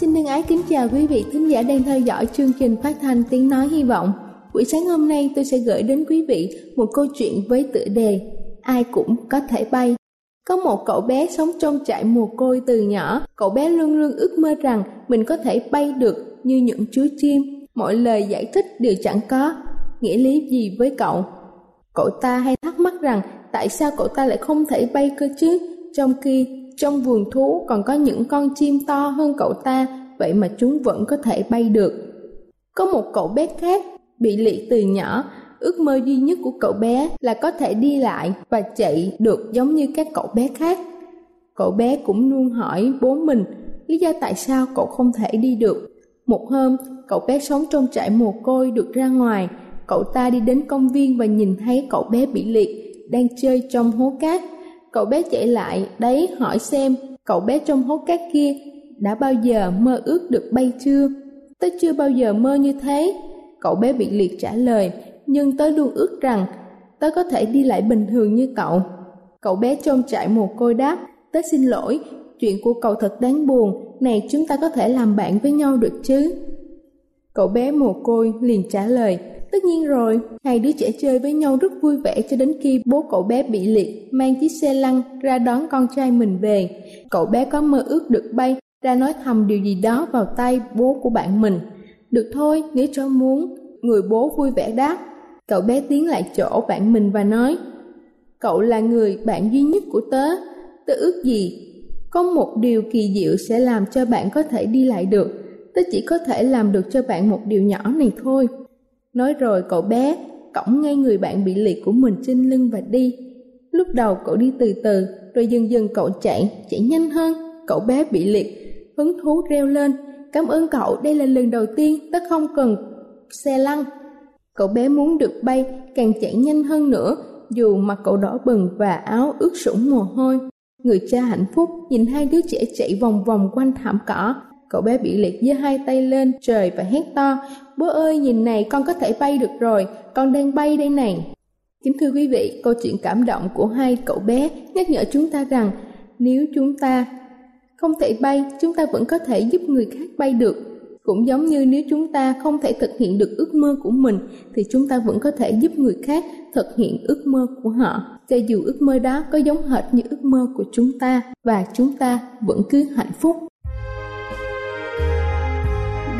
Xin thân ái kính chào quý vị thính giả đang theo dõi chương trình phát thanh tiếng nói hy vọng. Buổi sáng hôm nay tôi sẽ gửi đến quý vị một câu chuyện với tựa đề Ai cũng có thể bay. Có một cậu bé sống trong trại mồ côi từ nhỏ, cậu bé luôn luôn ước mơ rằng mình có thể bay được như những chú chim. Mọi lời giải thích đều chẳng có nghĩa lý gì với cậu. Cậu ta hay thắc mắc rằng tại sao cậu ta lại không thể bay cơ chứ, trong khi trong vườn thú còn có những con chim to hơn cậu ta, vậy mà chúng vẫn có thể bay được. Có một cậu bé khác bị liệt từ nhỏ, ước mơ duy nhất của cậu bé là có thể đi lại và chạy được giống như các cậu bé khác. Cậu bé cũng luôn hỏi bố mình lý do tại sao cậu không thể đi được. Một hôm, cậu bé sống trong trại mồ côi được ra ngoài, cậu ta đi đến công viên và nhìn thấy cậu bé bị liệt đang chơi trong hố cát Cậu bé chạy lại đấy hỏi xem cậu bé trong hố cát kia đã bao giờ mơ ước được bay chưa? Tớ chưa bao giờ mơ như thế. Cậu bé bị liệt trả lời, nhưng tớ luôn ước rằng tớ có thể đi lại bình thường như cậu. Cậu bé trong trại mồ côi đáp, tớ xin lỗi, chuyện của cậu thật đáng buồn, này chúng ta có thể làm bạn với nhau được chứ? Cậu bé mồ côi liền trả lời, Tất nhiên rồi, hai đứa trẻ chơi với nhau rất vui vẻ cho đến khi bố cậu bé bị liệt, mang chiếc xe lăn ra đón con trai mình về. Cậu bé có mơ ước được bay, ra nói thầm điều gì đó vào tay bố của bạn mình. Được thôi, nếu cháu muốn, người bố vui vẻ đáp. Cậu bé tiến lại chỗ bạn mình và nói, Cậu là người bạn duy nhất của tớ, tớ ước gì? Có một điều kỳ diệu sẽ làm cho bạn có thể đi lại được, tớ chỉ có thể làm được cho bạn một điều nhỏ này thôi. Nói rồi cậu bé cõng ngay người bạn bị liệt của mình trên lưng và đi. Lúc đầu cậu đi từ từ, rồi dần dần cậu chạy, chạy nhanh hơn. Cậu bé bị liệt, hứng thú reo lên. Cảm ơn cậu, đây là lần đầu tiên tớ không cần xe lăn. Cậu bé muốn được bay, càng chạy nhanh hơn nữa, dù mặt cậu đỏ bừng và áo ướt sũng mồ hôi. Người cha hạnh phúc nhìn hai đứa trẻ chạy vòng vòng quanh thảm cỏ, Cậu bé bị liệt giơ hai tay lên trời và hét to, bố ơi nhìn này con có thể bay được rồi, con đang bay đây này. Kính thưa quý vị, câu chuyện cảm động của hai cậu bé nhắc nhở chúng ta rằng nếu chúng ta không thể bay, chúng ta vẫn có thể giúp người khác bay được. Cũng giống như nếu chúng ta không thể thực hiện được ước mơ của mình thì chúng ta vẫn có thể giúp người khác thực hiện ước mơ của họ. Cho dù ước mơ đó có giống hệt như ước mơ của chúng ta và chúng ta vẫn cứ hạnh phúc.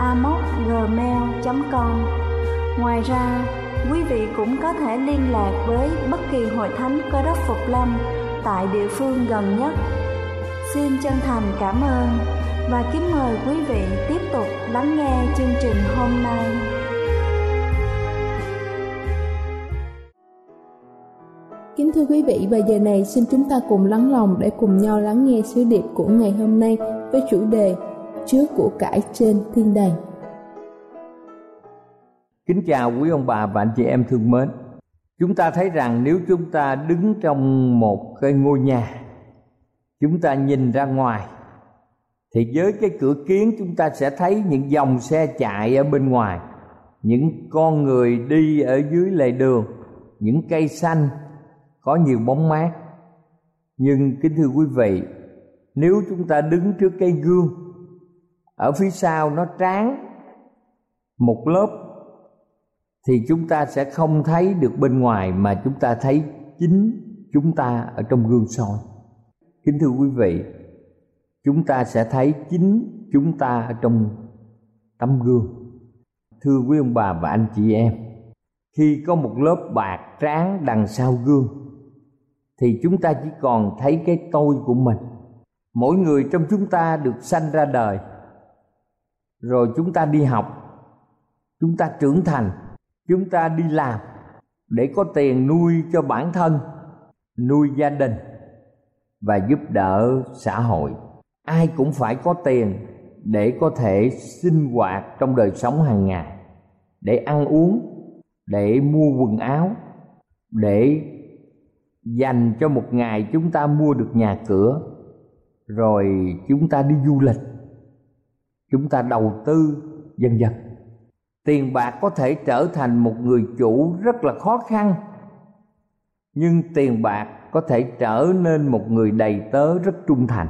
amocgmail.com Ngoài ra, quý vị cũng có thể liên lạc với bất kỳ hội thánh cơ đốc Phục Lâm tại địa phương gần nhất. Xin chân thành cảm ơn và kính mời quý vị tiếp tục lắng nghe chương trình hôm nay. Kính thưa quý vị, và giờ này xin chúng ta cùng lắng lòng để cùng nhau lắng nghe sứ điệp của ngày hôm nay với chủ đề Chứa của cải trên thiên đàng. Kính chào quý ông bà và anh chị em thương mến. Chúng ta thấy rằng nếu chúng ta đứng trong một cái ngôi nhà, chúng ta nhìn ra ngoài thì với cái cửa kiến chúng ta sẽ thấy những dòng xe chạy ở bên ngoài, những con người đi ở dưới lề đường, những cây xanh có nhiều bóng mát. Nhưng kính thưa quý vị, nếu chúng ta đứng trước cây gương ở phía sau nó tráng một lớp thì chúng ta sẽ không thấy được bên ngoài mà chúng ta thấy chính chúng ta ở trong gương soi. Kính thưa quý vị, chúng ta sẽ thấy chính chúng ta ở trong tấm gương. Thưa quý ông bà và anh chị em, khi có một lớp bạc tráng đằng sau gương thì chúng ta chỉ còn thấy cái tôi của mình. Mỗi người trong chúng ta được sanh ra đời rồi chúng ta đi học, chúng ta trưởng thành, chúng ta đi làm để có tiền nuôi cho bản thân, nuôi gia đình và giúp đỡ xã hội. Ai cũng phải có tiền để có thể sinh hoạt trong đời sống hàng ngày, để ăn uống, để mua quần áo, để dành cho một ngày chúng ta mua được nhà cửa. Rồi chúng ta đi du lịch chúng ta đầu tư, dần dần. Tiền bạc có thể trở thành một người chủ rất là khó khăn, nhưng tiền bạc có thể trở nên một người đầy tớ rất trung thành.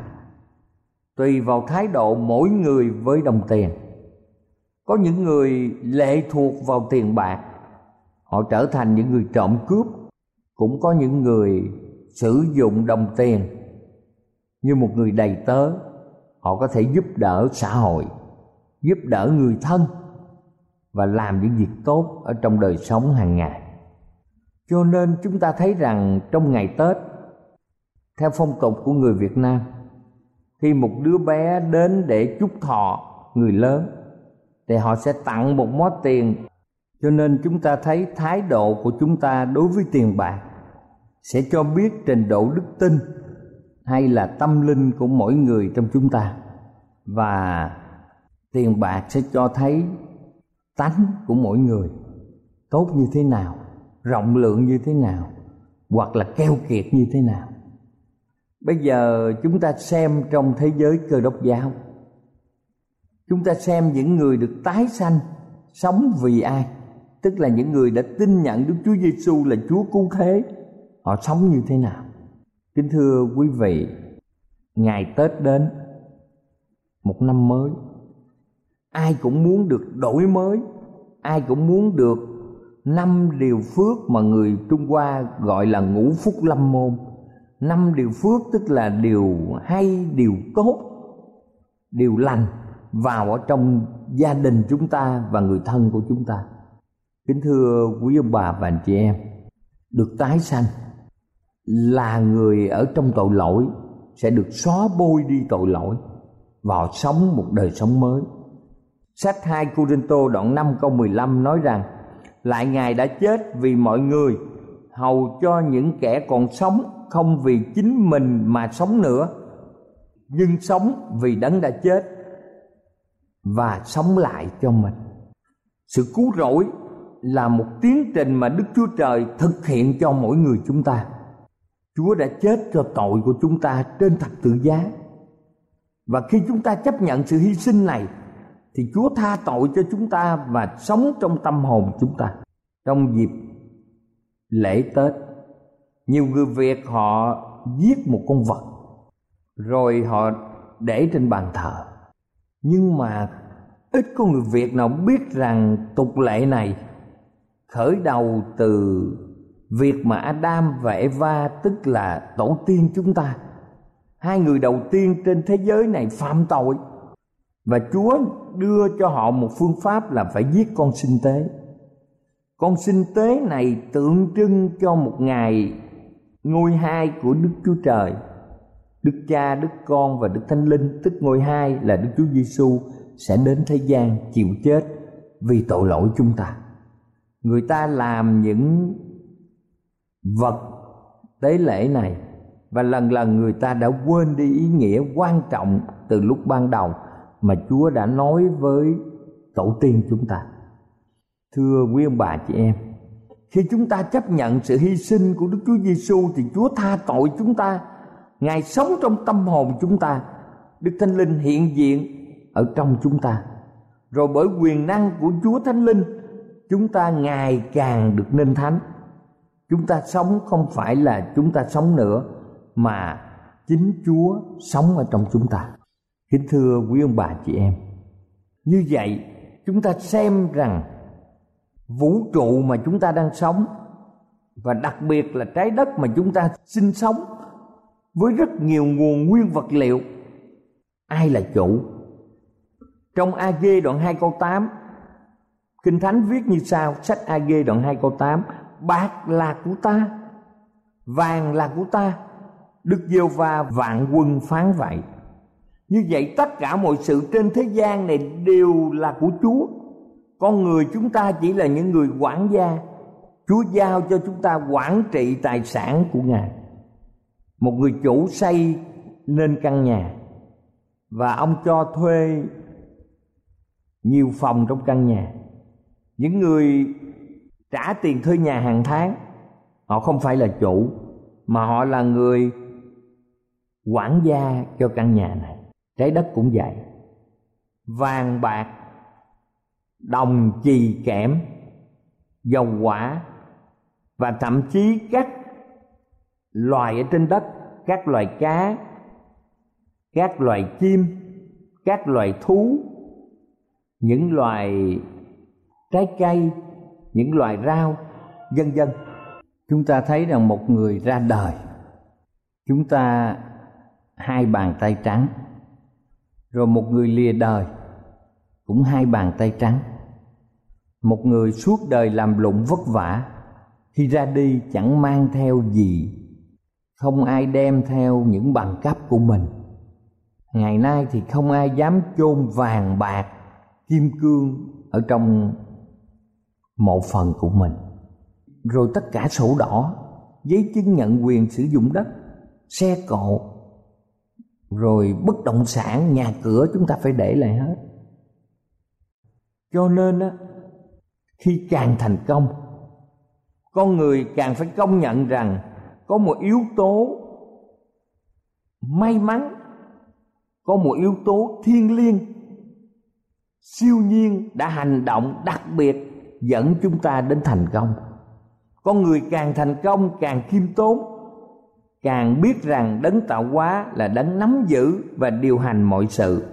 Tùy vào thái độ mỗi người với đồng tiền. Có những người lệ thuộc vào tiền bạc, họ trở thành những người trộm cướp. Cũng có những người sử dụng đồng tiền như một người đầy tớ họ có thể giúp đỡ xã hội, giúp đỡ người thân và làm những việc tốt ở trong đời sống hàng ngày. Cho nên chúng ta thấy rằng trong ngày tết, theo phong tục của người việt nam, khi một đứa bé đến để chúc thọ người lớn, thì họ sẽ tặng một món tiền. Cho nên chúng ta thấy thái độ của chúng ta đối với tiền bạc sẽ cho biết trình độ đức tin hay là tâm linh của mỗi người trong chúng ta. Và tiền bạc sẽ cho thấy tánh của mỗi người tốt như thế nào, rộng lượng như thế nào, hoặc là keo kiệt như thế nào. Bây giờ chúng ta xem trong thế giới cơ đốc giáo. Chúng ta xem những người được tái sanh sống vì ai, tức là những người đã tin nhận Đức Chúa Giêsu là Chúa cứu thế, họ sống như thế nào kính thưa quý vị, ngày Tết đến, một năm mới, ai cũng muốn được đổi mới, ai cũng muốn được năm điều phước mà người trung hoa gọi là ngũ phúc lâm môn. Năm điều phước tức là điều hay, điều tốt, điều lành vào ở trong gia đình chúng ta và người thân của chúng ta. Kính thưa quý ông bà và anh chị em, được tái sanh là người ở trong tội lỗi sẽ được xóa bôi đi tội lỗi và sống một đời sống mới. Sách 2 culin tô đoạn 5 câu 15 nói rằng, Lại Ngài đã chết vì mọi người, Hầu cho những kẻ còn sống Không vì chính mình mà sống nữa, Nhưng sống vì đấng đã chết Và sống lại cho mình. Sự cứu rỗi là một tiến trình mà Đức Chúa Trời thực hiện cho mỗi người chúng ta. Chúa đã chết cho tội của chúng ta trên thập tự giá Và khi chúng ta chấp nhận sự hy sinh này, thì Chúa tha tội cho chúng ta và sống trong tâm hồn chúng ta trong dịp lễ Tết. Nhiều người Việt họ giết một con vật, rồi họ để trên bàn thờ. Nhưng mà ít có người Việt nào biết rằng tục lệ này khởi đầu từ việc mà Adam và Eva tức là tổ tiên chúng ta hai người đầu tiên trên thế giới này phạm tội và Chúa đưa cho họ một phương pháp là phải giết con sinh tế. Con sinh tế này tượng trưng cho một ngày ngôi hai của Đức Chúa Trời. Đức Cha, Đức Con và Đức Thánh Linh, tức ngôi hai là Đức Chúa Giêsu sẽ đến thế gian chịu chết vì tội lỗi chúng ta. Người ta làm những vật tế lễ này và lần lần người ta đã quên đi ý nghĩa quan trọng từ lúc ban đầu mà Chúa đã nói với tổ tiên chúng ta. Thưa quý ông bà chị em, khi chúng ta chấp nhận sự hy sinh của Đức Chúa Giêsu thì Chúa tha tội chúng ta. Ngài sống trong tâm hồn chúng ta. Đức Thánh Linh hiện diện ở trong chúng ta. Rồi bởi quyền năng của Chúa Thánh Linh, chúng ta ngày càng được nên thánh. Chúng ta sống không phải là chúng ta sống nữa mà chính Chúa sống ở trong chúng ta. Kính thưa quý ông bà chị em, như vậy chúng ta xem rằng vũ trụ mà chúng ta đang sống và đặc biệt là trái đất mà chúng ta sinh sống với rất nhiều nguồn nguyên vật liệu ai là chủ trong AG đoạn 2 câu 8 Kinh Thánh viết như sau Sách AG đoạn 2 câu 8 Bạc là của ta, Vàng là của ta, Đức Giêsu va vạn quân phán vậy. Như vậy tất cả mọi sự trên thế gian này đều là của Chúa. Con người chúng ta chỉ là những người quản gia. Chúa giao cho chúng ta quản trị tài sản của ngài. Một người chủ xây nên căn nhà, và ông cho thuê nhiều phòng trong căn nhà. Những người trả tiền thuê nhà hàng tháng. Họ không phải là chủ, mà họ là người quản gia cho căn nhà này. Trái đất cũng vậy. Vàng bạc, đồng chì kẽm, dầu quả và thậm chí các loài ở trên đất, các loài cá, các loài chim, các loài thú, những loài trái cây những loài rau, vân vân. Chúng ta thấy rằng một người ra đời, chúng ta hai bàn tay trắng. Rồi một người lìa đời, cũng hai bàn tay trắng. Một người suốt đời làm lụng vất vả, khi ra đi chẳng mang theo gì, không ai đem theo những bằng cấp của mình. Ngày nay thì không ai dám chôn vàng bạc, kim cương ở trong một phần của mình. Rồi tất cả sổ đỏ, giấy chứng nhận quyền sử dụng đất, xe cộ, rồi bất động sản, nhà cửa chúng ta phải để lại hết. Cho nên á, khi càng thành công, con người càng phải công nhận rằng có một yếu tố may mắn, có một yếu tố thiêng liêng, siêu nhiên đã hành động đặc biệt dẫn chúng ta đến thành công. Con người càng thành công, càng khiêm tốn, càng biết rằng đấng tạo hóa là đấng nắm giữ và điều hành mọi sự.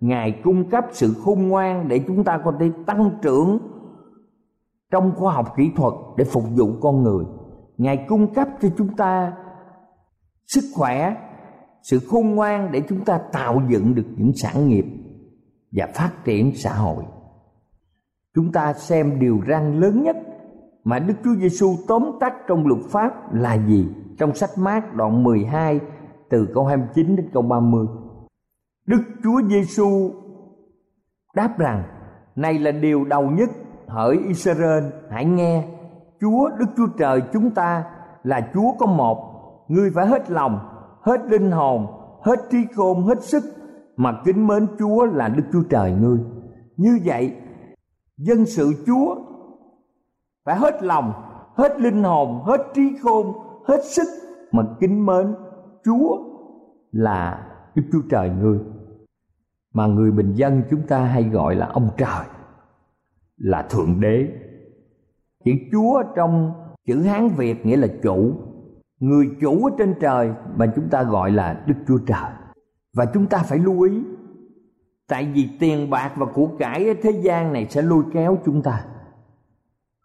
Ngài cung cấp sự khôn ngoan để chúng ta có thể tăng trưởng trong khoa học kỹ thuật để phục vụ con người. Ngài cung cấp cho chúng ta sức khỏe, sự khôn ngoan để chúng ta tạo dựng được những sản nghiệp và phát triển xã hội chúng ta xem điều răn lớn nhất mà Đức Chúa Giêsu tóm tắt trong luật pháp là gì? Trong sách Mát đoạn 12 từ câu 29 đến câu 30. Đức Chúa Giêsu đáp rằng: "Này là điều đầu nhất hỡi Israel, hãy nghe, Chúa Đức Chúa Trời chúng ta là Chúa có một, ngươi phải hết lòng, hết linh hồn, hết trí khôn, hết sức mà kính mến Chúa là Đức Chúa Trời ngươi. Như vậy, dân sự Chúa. Phải hết lòng, hết linh hồn, hết trí khôn, hết sức mà kính mến Chúa là Đức Chúa Trời ngươi. Mà người bình dân chúng ta hay gọi là ông trời là thượng đế. Chữ chúa trong chữ hán việt nghĩa là chủ người chủ ở trên trời mà chúng ta gọi là đức chúa trời. Và chúng ta phải lưu ý tại vì tiền bạc và của cải ở thế gian này sẽ lôi kéo chúng ta.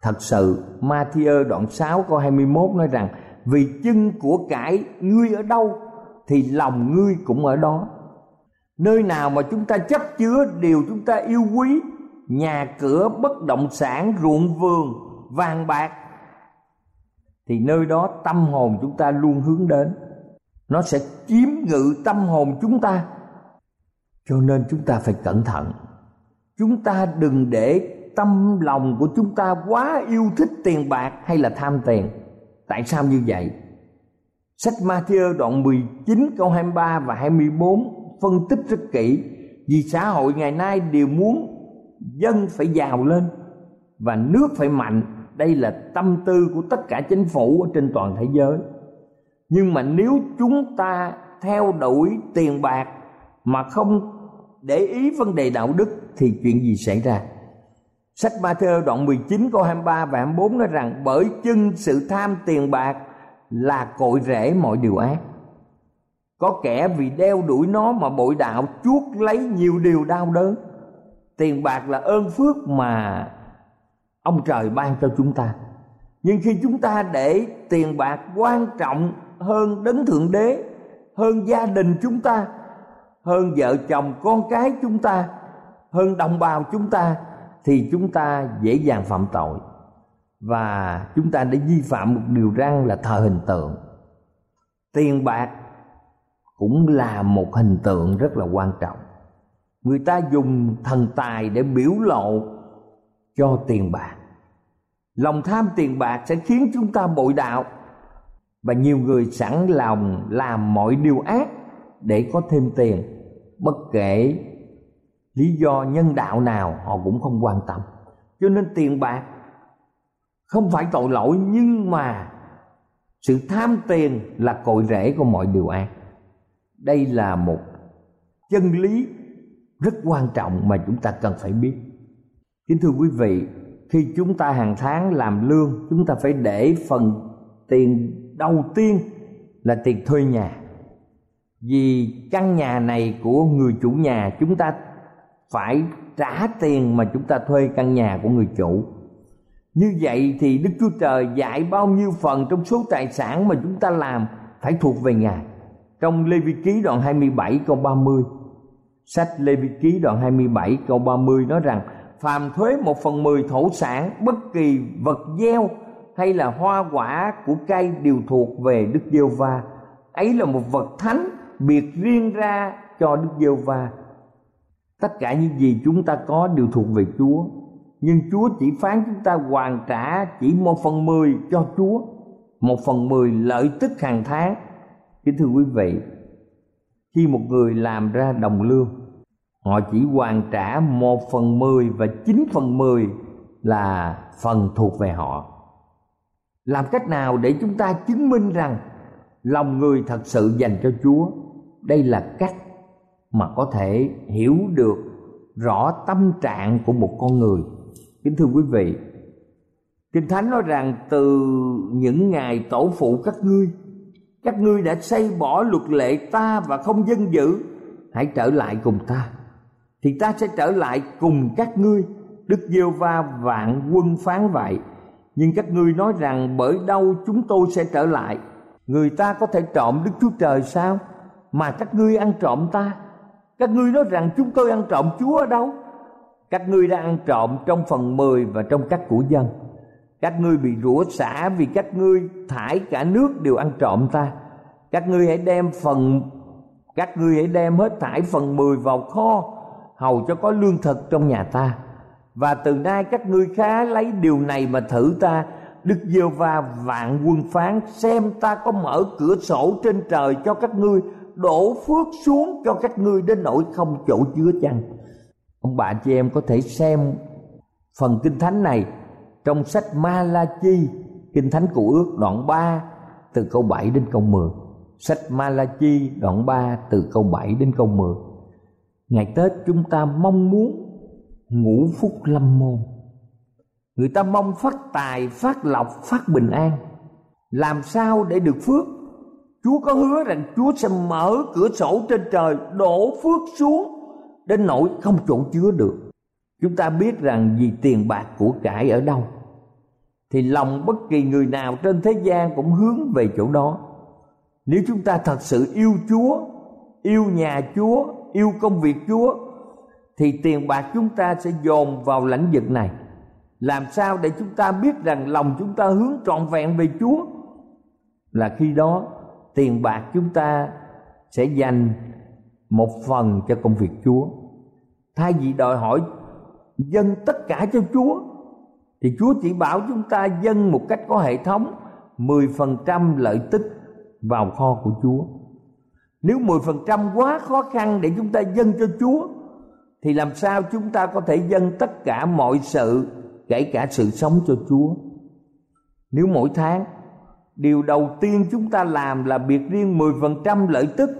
Thật sự, Matthew đoạn 6 câu 21 nói rằng, vì chân của cải ngươi ở đâu, thì lòng ngươi cũng ở đó. Nơi nào mà chúng ta chấp chứa điều chúng ta yêu quý, nhà cửa bất động sản, ruộng vườn, vàng bạc, thì nơi đó tâm hồn chúng ta luôn hướng đến. Nó sẽ chiếm ngự tâm hồn chúng ta cho nên chúng ta phải cẩn thận. Chúng ta đừng để tâm lòng của chúng ta quá yêu thích tiền bạc hay là tham tiền. Tại sao như vậy? Sách Matthew đoạn 19 câu 23 và 24 phân tích rất kỹ vì xã hội ngày nay đều muốn dân phải giàu lên và nước phải mạnh. Đây là tâm tư của tất cả chính phủ ở trên toàn thế giới. Nhưng mà nếu chúng ta theo đuổi tiền bạc mà không để ý vấn đề đạo đức thì chuyện gì xảy ra Sách Ma-thơ đoạn 19 câu 23 và 24 nói rằng bởi chân sự tham tiền bạc là cội rễ mọi điều ác. Có kẻ vì đeo đuổi nó mà bội đạo chuốc lấy nhiều điều đau đớn. Tiền bạc là ơn phước mà ông trời ban cho chúng ta. Nhưng khi chúng ta để tiền bạc quan trọng hơn đấng thượng đế, hơn gia đình chúng ta, hơn vợ chồng con cái chúng ta, hơn đồng bào chúng ta thì chúng ta dễ dàng phạm tội. Và chúng ta đã vi phạm một điều răn là thờ hình tượng. Tiền bạc cũng là một hình tượng rất là quan trọng. Người ta dùng thần tài để biểu lộ cho tiền bạc. Lòng tham tiền bạc sẽ khiến chúng ta bội đạo. Và nhiều người sẵn lòng làm mọi điều ác để có thêm tiền bất kể lý do nhân đạo nào, họ cũng không quan tâm. Cho nên tiền bạc không phải tội lỗi, nhưng mà sự tham tiền là cội rễ của mọi điều ác. Đây là một chân lý rất quan trọng mà chúng ta cần phải biết. Kính thưa quý vị, khi chúng ta hàng tháng làm lương, chúng ta phải để phần tiền đầu tiên là tiền thuê nhà vì căn nhà này của người chủ nhà chúng ta phải trả tiền mà chúng ta thuê căn nhà của người chủ như vậy thì Đức Chúa Trời dạy bao nhiêu phần trong số tài sản mà chúng ta làm phải thuộc về Ngài. Trong Lê Vi Ký đoạn 27 câu 30, sách Lê Vi Ký đoạn 27 câu 30 nói rằng phàm thuế một phần mười thổ sản bất kỳ vật gieo hay là hoa quả của cây đều thuộc về Đức giê va ấy là một vật thánh biệt riêng ra cho Đức Giêsu va tất cả những gì chúng ta có đều thuộc về Chúa. Nhưng Chúa chỉ phán chúng ta hoàn trả chỉ một phần mười cho Chúa, một phần mười lợi tức hàng tháng. Kính thưa quý vị, khi một người làm ra đồng lương, họ chỉ hoàn trả một phần mười và chín phần mười là phần thuộc về họ. Làm cách nào để chúng ta chứng minh rằng lòng người thật sự dành cho chúa? Đây là cách mà có thể hiểu được rõ tâm trạng của một con người. Kính thưa quý vị, kinh thánh nói rằng từ những ngày tổ phụ các ngươi các ngươi đã xây bỏ luật lệ ta và không dân giữ hãy trở lại cùng ta. Thì ta sẽ trở lại cùng các ngươi. Đức giêsu va vạn quân phán vậy. Nhưng các ngươi nói rằng bởi đâu chúng tôi sẽ trở lại? Người ta có thể trộm đức chúa trời sao? Mà các ngươi ăn trộm ta các ngươi nói rằng chúng tôi ăn trộm Chúa ở đâu? Các ngươi đã ăn trộm trong phần mười và trong các của dân. Các ngươi bị rủa xả vì các ngươi thải cả nước đều ăn trộm ta. Các ngươi hãy đem phần, các ngươi hãy đem hết thải phần mười vào kho, hầu cho có lương thực trong nhà ta. Và từ nay các ngươi khá lấy điều này mà thử ta Đức giê va vạn quân phán xem ta có mở cửa sổ trên trời cho các ngươi đổ phước xuống cho các ngươi đến nỗi không chỗ chứa chăng? Ông bà chị em có thể xem phần kinh thánh này trong sách Ma La Chi kinh thánh cụ ước đoạn 3 từ câu 7 đến câu 10 sách Ma La Chi đoạn 3 từ câu 7 đến câu 10 ngày Tết chúng ta mong muốn ngũ phúc lâm môn. Người ta mong phát tài, phát lộc, phát bình an. Làm sao để được phước? Chúa có hứa rằng Chúa sẽ mở cửa sổ trên trời đổ phước xuống đến nỗi không chỗ chứa được. Chúng ta biết rằng vì tiền bạc của cải ở đâu thì lòng bất kỳ người nào trên thế gian cũng hướng về chỗ đó. Nếu chúng ta thật sự yêu Chúa, yêu nhà chúa yêu công việc chúa thì tiền bạc chúng ta sẽ dồn vào lãnh vực này làm sao để chúng ta biết rằng lòng chúng ta hướng trọn vẹn về chúa là khi đó tiền bạc chúng ta sẽ dành một phần cho công việc chúa. Thay vì đòi hỏi dân tất cả cho chúa, thì chúa chỉ bảo chúng ta dâng một cách có hệ thống 10% lợi tức vào kho của chúa. Nếu 10% quá khó khăn để chúng ta dâng cho chúa, thì làm sao chúng ta có thể dâng tất cả mọi sự, kể cả sự sống cho chúa? Nếu mỗi tháng điều đầu tiên chúng ta làm là biệt riêng 10% lợi tức.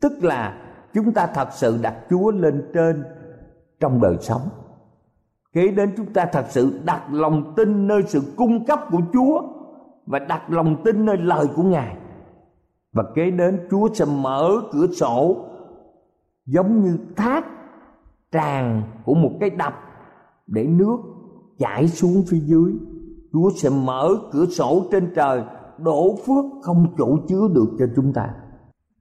Tức là chúng ta thật sự đặt chúa lên trên trong đời sống. Kế đến chúng ta thật sự đặt lòng tin nơi sự cung cấp của chúa và đặt lòng tin nơi lời của ngài. Và kế đến chúa sẽ mở cửa sổ giống như thác tràn của một cái đập để nước chảy xuống phía dưới chúa sẽ mở cửa sổ trên trời, đổ phước không chỗ chứa được cho chúng ta.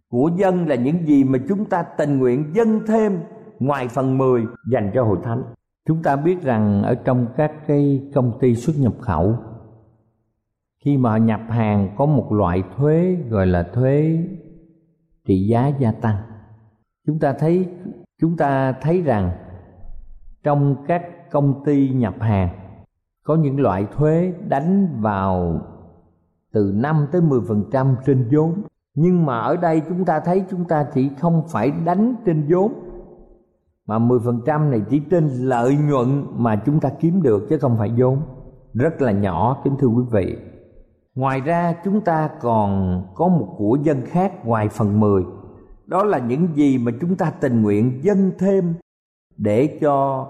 Của dân là những gì mà chúng ta tình nguyện dâng thêm ngoài phần 10 dành cho hội thánh. Chúng ta biết rằng ở trong các cái công ty xuất nhập khẩu, khi mà nhập hàng có một loại thuế gọi là thuế trị giá gia tăng. Chúng ta thấy, chúng ta thấy rằng trong các công ty nhập hàng có những loại thuế đánh vào từ 5 tới 10% trên vốn. Nhưng mà ở đây chúng ta thấy chúng ta chỉ không phải đánh trên vốn, mà 10% này chỉ trên lợi nhuận mà chúng ta kiếm được chứ không phải vốn. Rất là nhỏ, kính thưa quý vị. Ngoài ra, chúng ta còn có một của dân khác ngoài phần 10 Đó là những gì mà chúng ta tình nguyện dâng thêm Để cho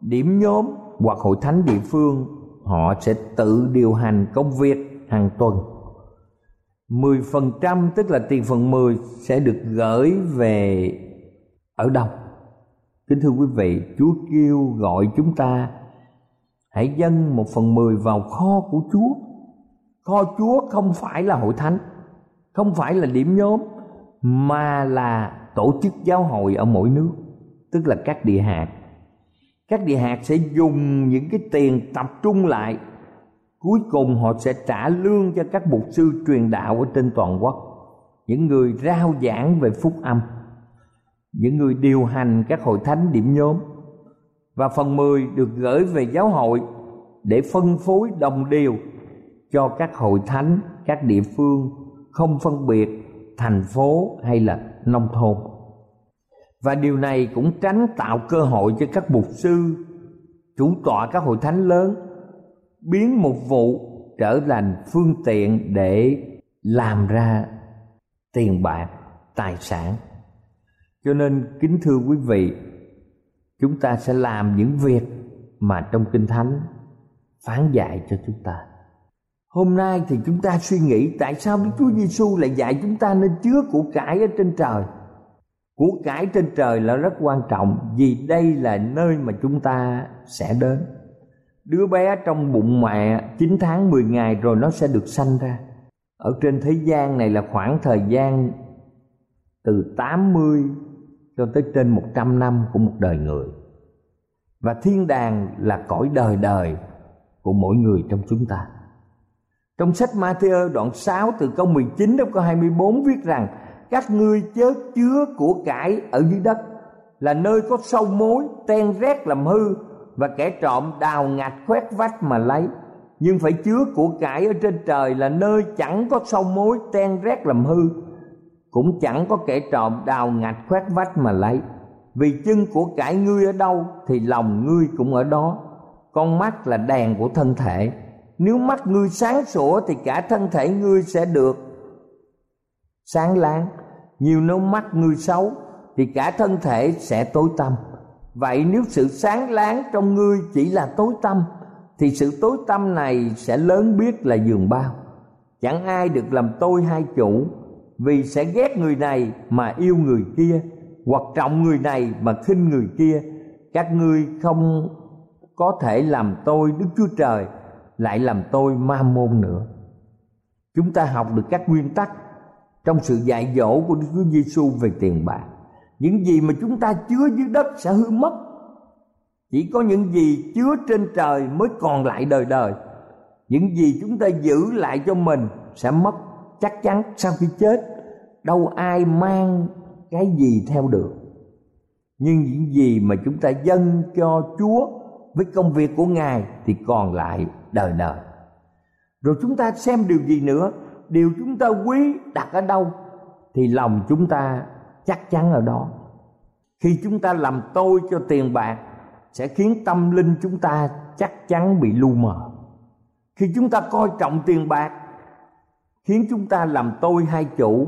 điểm nhóm hoặc hội thánh địa phương Họ sẽ tự điều hành công việc hàng tuần. 10% tức là tiền phần 10 sẽ được gửi về ở đâu? Kính thưa quý vị, Chúa kêu gọi chúng ta hãy dâng một phần mười vào kho của Chúa. Kho chúa không phải là hội thánh không phải là điểm nhóm mà là tổ chức giáo hội ở mỗi nước tức là các địa hạt các địa hạt sẽ dùng những cái tiền tập trung lại. Cuối cùng họ sẽ trả lương cho các mục sư truyền đạo ở trên toàn quốc. Những người rao giảng về phúc âm. Những người điều hành các hội thánh điểm nhóm. Và phần 10 được gửi về giáo hội để phân phối đồng đều cho các hội thánh, các địa phương không phân biệt, thành phố hay là nông thôn và điều này cũng tránh tạo cơ hội cho các mục sư, chủ tọa các hội thánh lớn, biến một vụ trở thành phương tiện để làm ra tiền bạc, tài sản cho nên, kính thưa quý vị, chúng ta sẽ làm những việc mà trong kinh thánh phán dạy cho chúng ta Hôm nay thì chúng ta suy nghĩ tại sao Đức Chúa Giêsu lại dạy chúng ta nên chứa của cải ở trên trời. Của cải trên trời là rất quan trọng vì đây là nơi mà chúng ta sẽ đến. Đứa bé trong bụng mẹ 9 tháng 10 ngày rồi nó sẽ được sanh ra. Ở trên thế gian này là khoảng thời gian từ 80 cho tới trên 100 năm của một đời người. Và thiên đàng là cõi đời đời của mỗi người trong chúng ta. Trong sách Matthew đoạn 6 từ câu 19 đến câu 24 viết rằng các ngươi chớ chứa của cải ở dưới đất, là nơi có sâu mối, ten rét làm hư, và kẻ trộm đào ngạch khoét vách mà lấy. Nhưng phải chứa của cải ở trên trời là nơi chẳng có sâu mối, ten rét làm hư. Cũng chẳng có kẻ trộm đào ngạch khoét vách mà lấy. Vì chân của cải ngươi ở đâu, thì lòng ngươi cũng ở đó. Con mắt là đèn của thân thể. Nếu mắt ngươi sáng sủa, thì cả thân thể ngươi sẽ được sáng láng nhiều nếu mắt người xấu, thì cả thân thể sẽ tối tăm. Vậy nếu sự sáng láng trong ngươi chỉ là tối tăm, thì sự tối tăm này sẽ lớn biết là giường bao. Chẳng ai được làm tôi hai chủ, vì sẽ ghét người này mà yêu người kia, hoặc trọng người này mà khinh người kia. Các ngươi không có thể làm tôi đức chúa trời, lại làm tôi ma môn nữa. Chúng ta học được các nguyên tắc trong sự dạy dỗ của Đức Chúa Giêsu về tiền bạc. Những gì mà chúng ta chứa dưới đất sẽ hư mất. Chỉ có những gì chứa trên trời mới còn lại đời đời. Những gì chúng ta giữ lại cho mình sẽ mất, chắc chắn sau khi chết. Đâu ai mang cái gì theo được. Nhưng những gì mà chúng ta dâng cho Chúa với công việc của Ngài thì còn lại đời đời. Rồi chúng ta xem điều gì nữa điều chúng ta quý đặt ở đâu, thì lòng chúng ta chắc chắn ở đó. Khi chúng ta làm tôi cho tiền bạc, sẽ khiến tâm linh chúng ta chắc chắn bị lu mờ. Khi chúng ta coi trọng tiền bạc, khiến chúng ta làm tôi hai chủ,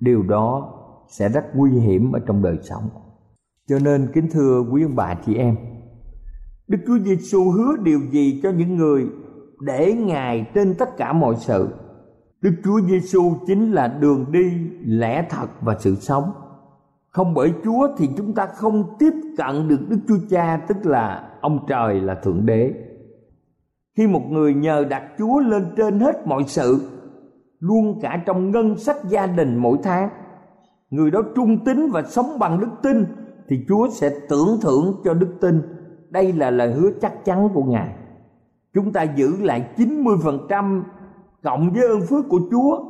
điều đó sẽ rất nguy hiểm ở trong đời sống. Cho nên, kính thưa quý ông bà chị em, đức chúa giêsu hứa điều gì cho những người để ngài trên tất cả mọi sự? Đức Chúa Giêsu chính là đường đi, lẽ thật và sự sống. Không bởi Chúa thì chúng ta không tiếp cận được Đức Chúa Cha tức là ông trời là thượng đế. Khi một người nhờ đặt Chúa lên trên hết mọi sự, luôn cả trong ngân sách gia đình mỗi tháng, người đó trung tín và sống bằng đức tin thì Chúa sẽ tưởng thưởng cho đức tin. Đây là lời hứa chắc chắn của Ngài. Chúng ta giữ lại 90% cộng với ơn phước của Chúa,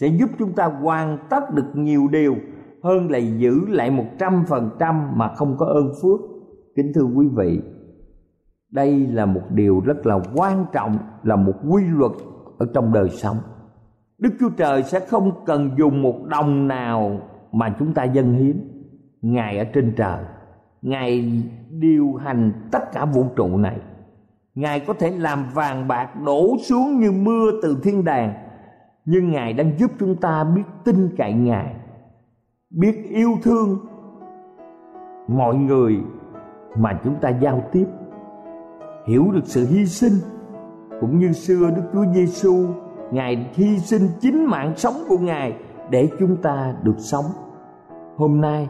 sẽ giúp chúng ta hoàn tất được nhiều điều, hơn là giữ lại một trăm phần trăm mà không có ơn phước. Kính thưa quý vị, đây là một điều rất là quan trọng, là một quy luật ở trong đời sống. Đức chúa trời sẽ không cần dùng một đồng nào mà chúng ta dâng hiến. Ngài ở trên trời, ngài điều hành tất cả vũ trụ này. Ngài có thể làm vàng bạc đổ xuống như mưa từ thiên đàng. Nhưng Ngài đang giúp chúng ta biết tin cậy Ngài, Biết yêu thương mọi người mà chúng ta giao tiếp, Hiểu được sự hy sinh. Cũng như xưa Đức Chúa Giêsu Ngài hy sinh chính mạng sống của Ngài Để chúng ta được sống. Hôm nay,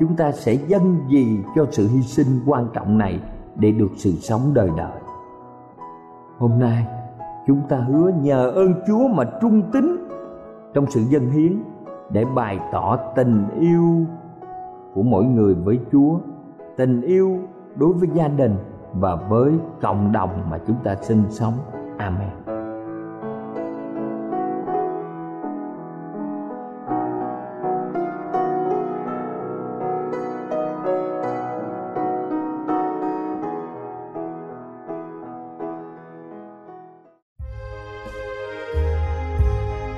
chúng ta sẽ dâng gì cho sự hy sinh quan trọng này để được sự sống đời đời? Hôm nay, chúng ta hứa nhờ ơn chúa mà trung tín trong sự dân hiến để bày tỏ tình yêu của mỗi người với chúa. Tình yêu đối với gia đình và với cộng đồng mà chúng ta sinh sống. Amen.